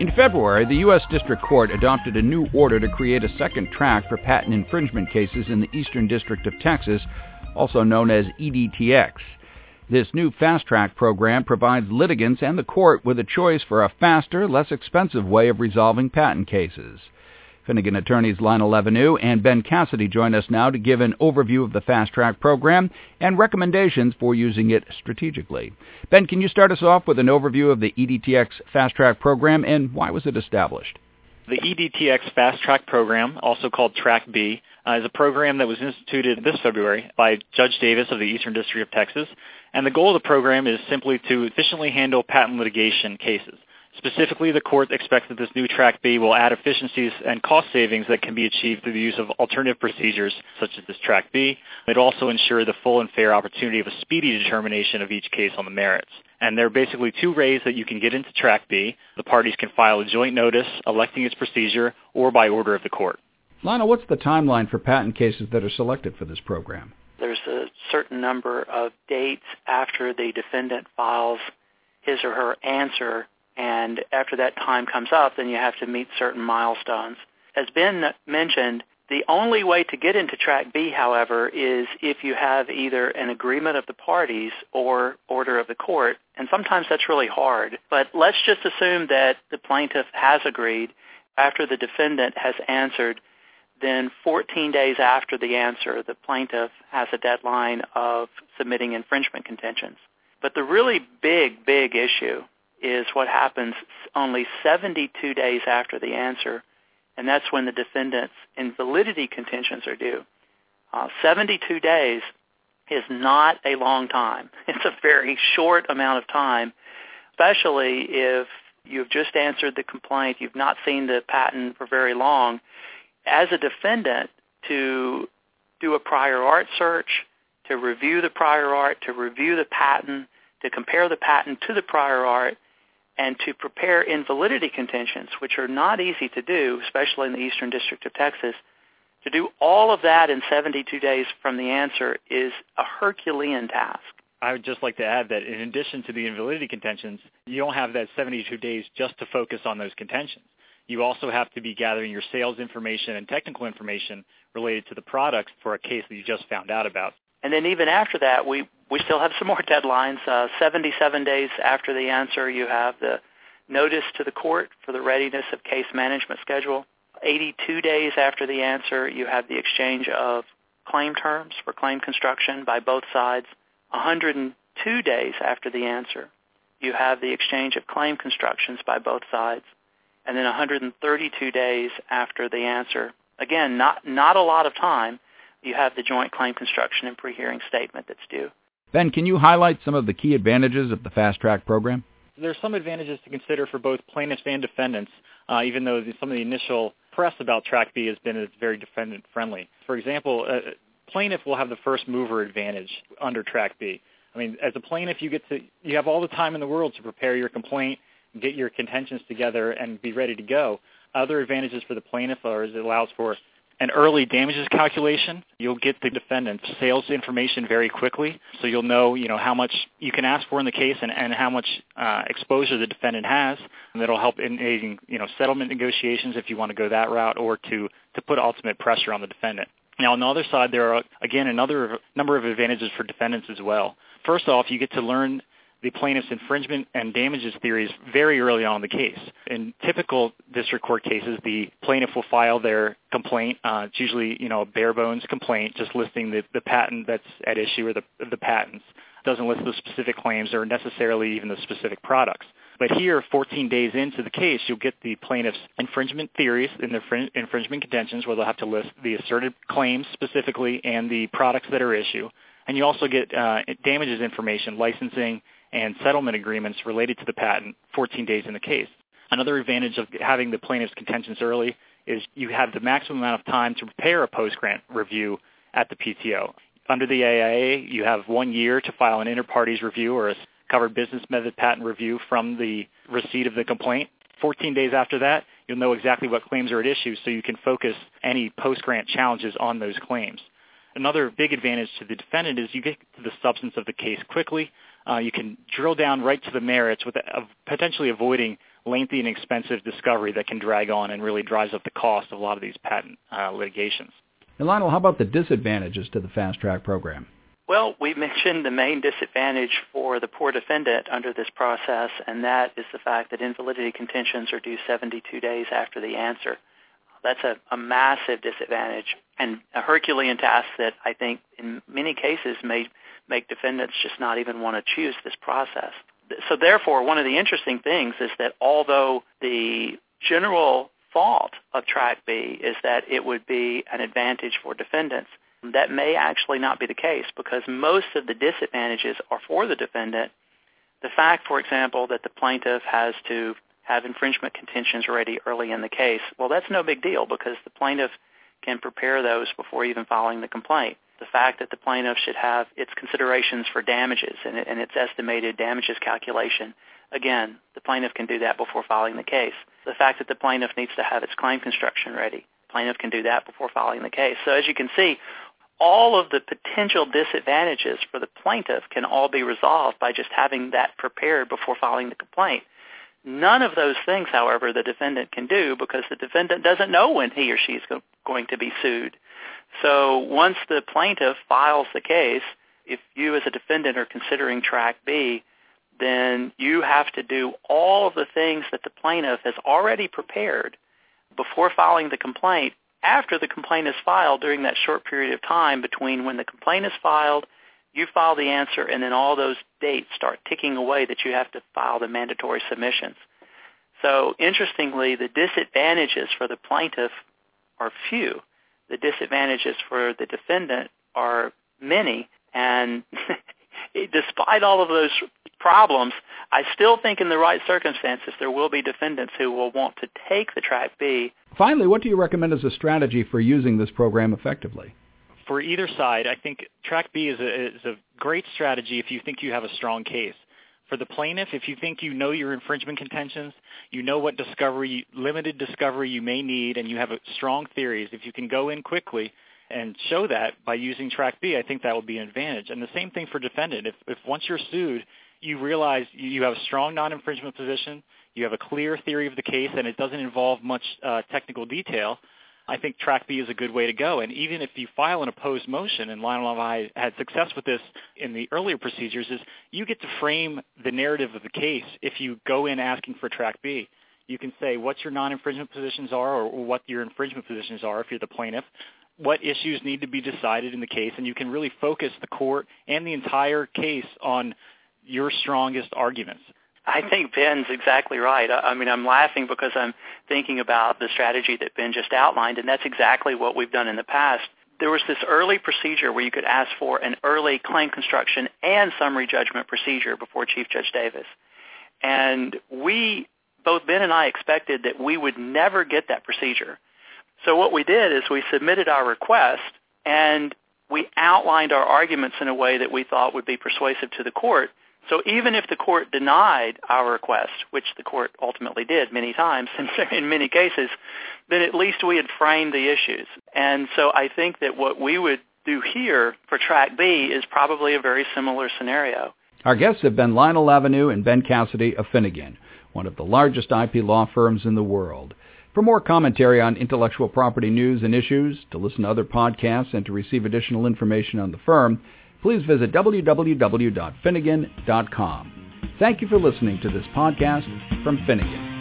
In February, the U.S. District Court adopted a new order to create a second track for patent infringement cases in the Eastern District of Texas, also known as EDTX. This new fast track program provides litigants and the court with a choice for a faster, less expensive way of resolving patent cases. Finnegan attorneys Lionel Lavenue and Ben Cassidy join us now to give an overview of the Fast Track program and recommendations for using it strategically. Ben, can you start us off with an overview of the EDTX Fast Track program and why was it established? The EDTX Fast Track program, also called Track B, uh, is a program that was instituted this February by Judge Davis of the Eastern District of Texas. And the goal of the program is simply to efficiently handle patent litigation cases. Specifically, the court expects that this new Track B will add efficiencies and cost savings that can be achieved through the use of alternative procedures such as this Track B. It also ensure the full and fair opportunity of a speedy determination of each case on the merits. And there are basically two ways that you can get into Track B. The parties can file a joint notice electing its procedure or by order of the court. Lionel, what's the timeline for patent cases that are selected for this program? There's a certain number of dates after the defendant files his or her answer and after that time comes up, then you have to meet certain milestones. As Ben mentioned, the only way to get into Track B, however, is if you have either an agreement of the parties or order of the court, and sometimes that's really hard. But let's just assume that the plaintiff has agreed after the defendant has answered, then 14 days after the answer, the plaintiff has a deadline of submitting infringement contentions. But the really big, big issue is what happens only 72 days after the answer, and that's when the defendant's invalidity contentions are due. Uh, 72 days is not a long time. It's a very short amount of time, especially if you've just answered the complaint, you've not seen the patent for very long. As a defendant, to do a prior art search, to review the prior art, to review the patent, to compare the patent to the prior art, and to prepare invalidity contentions, which are not easy to do, especially in the Eastern District of Texas, to do all of that in 72 days from the answer is a Herculean task. I would just like to add that in addition to the invalidity contentions, you don't have that 72 days just to focus on those contentions. You also have to be gathering your sales information and technical information related to the products for a case that you just found out about. And then even after that, we, we still have some more deadlines. Uh, 77 days after the answer, you have the notice to the court for the readiness of case management schedule. 82 days after the answer, you have the exchange of claim terms for claim construction by both sides. 102 days after the answer, you have the exchange of claim constructions by both sides. And then 132 days after the answer, again, not, not a lot of time, you have the joint claim construction and pre-hearing statement that's due. Ben, can you highlight some of the key advantages of the Fast Track program? There are some advantages to consider for both plaintiffs and defendants, uh, even though some of the initial press about Track B has been very defendant-friendly. For example, a plaintiff will have the first mover advantage under Track B. I mean, as a plaintiff, you get to you have all the time in the world to prepare your complaint, get your contentions together, and be ready to go. Other advantages for the plaintiff are it allows for an early damages calculation. You'll get the defendant's sales information very quickly, so you'll know, you know, how much you can ask for in the case and, and how much uh, exposure the defendant has, and that'll help in aiding, you know, settlement negotiations if you want to go that route, or to to put ultimate pressure on the defendant. Now, on the other side, there are again another number of advantages for defendants as well. First off, you get to learn the plaintiff's infringement and damages theories very early on in the case. In typical district court cases, the plaintiff will file their complaint. Uh, it's usually, you know, a bare bones complaint, just listing the, patent that's at issue or the, the patents. It doesn't list the specific claims or necessarily even the specific products. But here, 14 days into the case, you'll get the plaintiff's infringement theories and the infringement contentions where they'll have to list the asserted claims specifically and the products that are at issue. And you also get uh, damages information, licensing, and settlement agreements related to the patent 14 days in the case. Another advantage of having the plaintiff's contentions early is you have the maximum amount of time to prepare a post-grant review at the PTO. Under the AIA, you have one year to file an inter partes review or a covered business method patent review from the receipt of the complaint. 14 days after that, you'll know exactly what claims are at issue so you can focus any post-grant challenges on those claims. Another big advantage to the defendant is you get to the substance of the case quickly. Uh, you can drill down right to the merits with uh, potentially avoiding lengthy and expensive discovery that can drag on and really drives up the cost of a lot of these patent uh, litigations. And Lionel, how about the disadvantages to the fast track program? Well, we mentioned the main disadvantage for the poor defendant under this process, and that is the fact that invalidity contentions are due 72 days after the answer. That's a, a massive disadvantage and a Herculean task that I think in many cases may make defendants just not even want to choose this process. So therefore, one of the interesting things is that although the general thought of Track B is that it would be an advantage for defendants, that may actually not be the case because most of the disadvantages are for the defendant. The fact, for example, that the plaintiff has to have infringement contentions ready early in the case, well, that's no big deal because the plaintiff can prepare those before even filing the complaint. The fact that the plaintiff should have its considerations for damages and, its estimated damages calculation, again, the plaintiff can do that before filing the case. The fact that the plaintiff needs to have its claim construction ready, the plaintiff can do that before filing the case. So as you can see, all of the potential disadvantages for the plaintiff can all be resolved by just having that prepared before filing the complaint. None of those things, however, the defendant can do because the defendant doesn't know when he or she is going to be sued. So once the plaintiff files the case, if you as a defendant are considering track B, then you have to do all of the things that the plaintiff has already prepared before filing the complaint after the complaint is filed during that short period of time between when the complaint is filed, you file the answer, and then all those dates start ticking away that you have to file the mandatory submissions. So interestingly, the disadvantages for the plaintiff are few. The disadvantages for the defendant are many, and despite all of those problems, I still think in the right circumstances there will be defendants who will want to take the Track B. Finally, what do you recommend as a strategy for using this program effectively? For either side, I think Track B is a, is a great strategy if you think you have a strong case. For the plaintiff, if you think you know your infringement contentions, you know what discovery, limited discovery you may need, and you have strong theories, if you can go in quickly and show that by using Track B, I think that would be an advantage. And the same thing for defendant. If, if once you're sued, you realize you have a strong non-infringement position, you have a clear theory of the case, and it doesn't involve much uh, technical detail, I think Track B is a good way to go. And even if you file an opposed motion, and Lionel and I had success with this in the earlier procedures, is you get to frame the narrative of the case if you go in asking for Track B. You can say what your non-infringement positions are or what your infringement positions are if you're the plaintiff, what issues need to be decided in the case, and you can really focus the court and the entire case on your strongest arguments. I think Ben's exactly right. I mean, I'm laughing because I'm thinking about the strategy that Ben just outlined, and that's exactly what we've done in the past. There was this early procedure where you could ask for an early claim construction and summary judgment procedure before Chief Judge Davis. And we, both Ben and I expected that we would never get that procedure. So what we did is we submitted our request and we outlined our arguments in a way that we thought would be persuasive to the court – so even if the court denied our request, which the court ultimately did many times in many cases, then at least we had framed the issues. And so I think that what we would do here for Track B is probably a very similar scenario. Our guests have been Lionel Lavenue and Ben Cassidy of Finnegan, one of the largest IP law firms in the world. For more commentary on intellectual property news and issues, to listen to other podcasts, and to receive additional information on the firm, please visit www.finnegan.com. Thank you for listening to this podcast from Finnegan.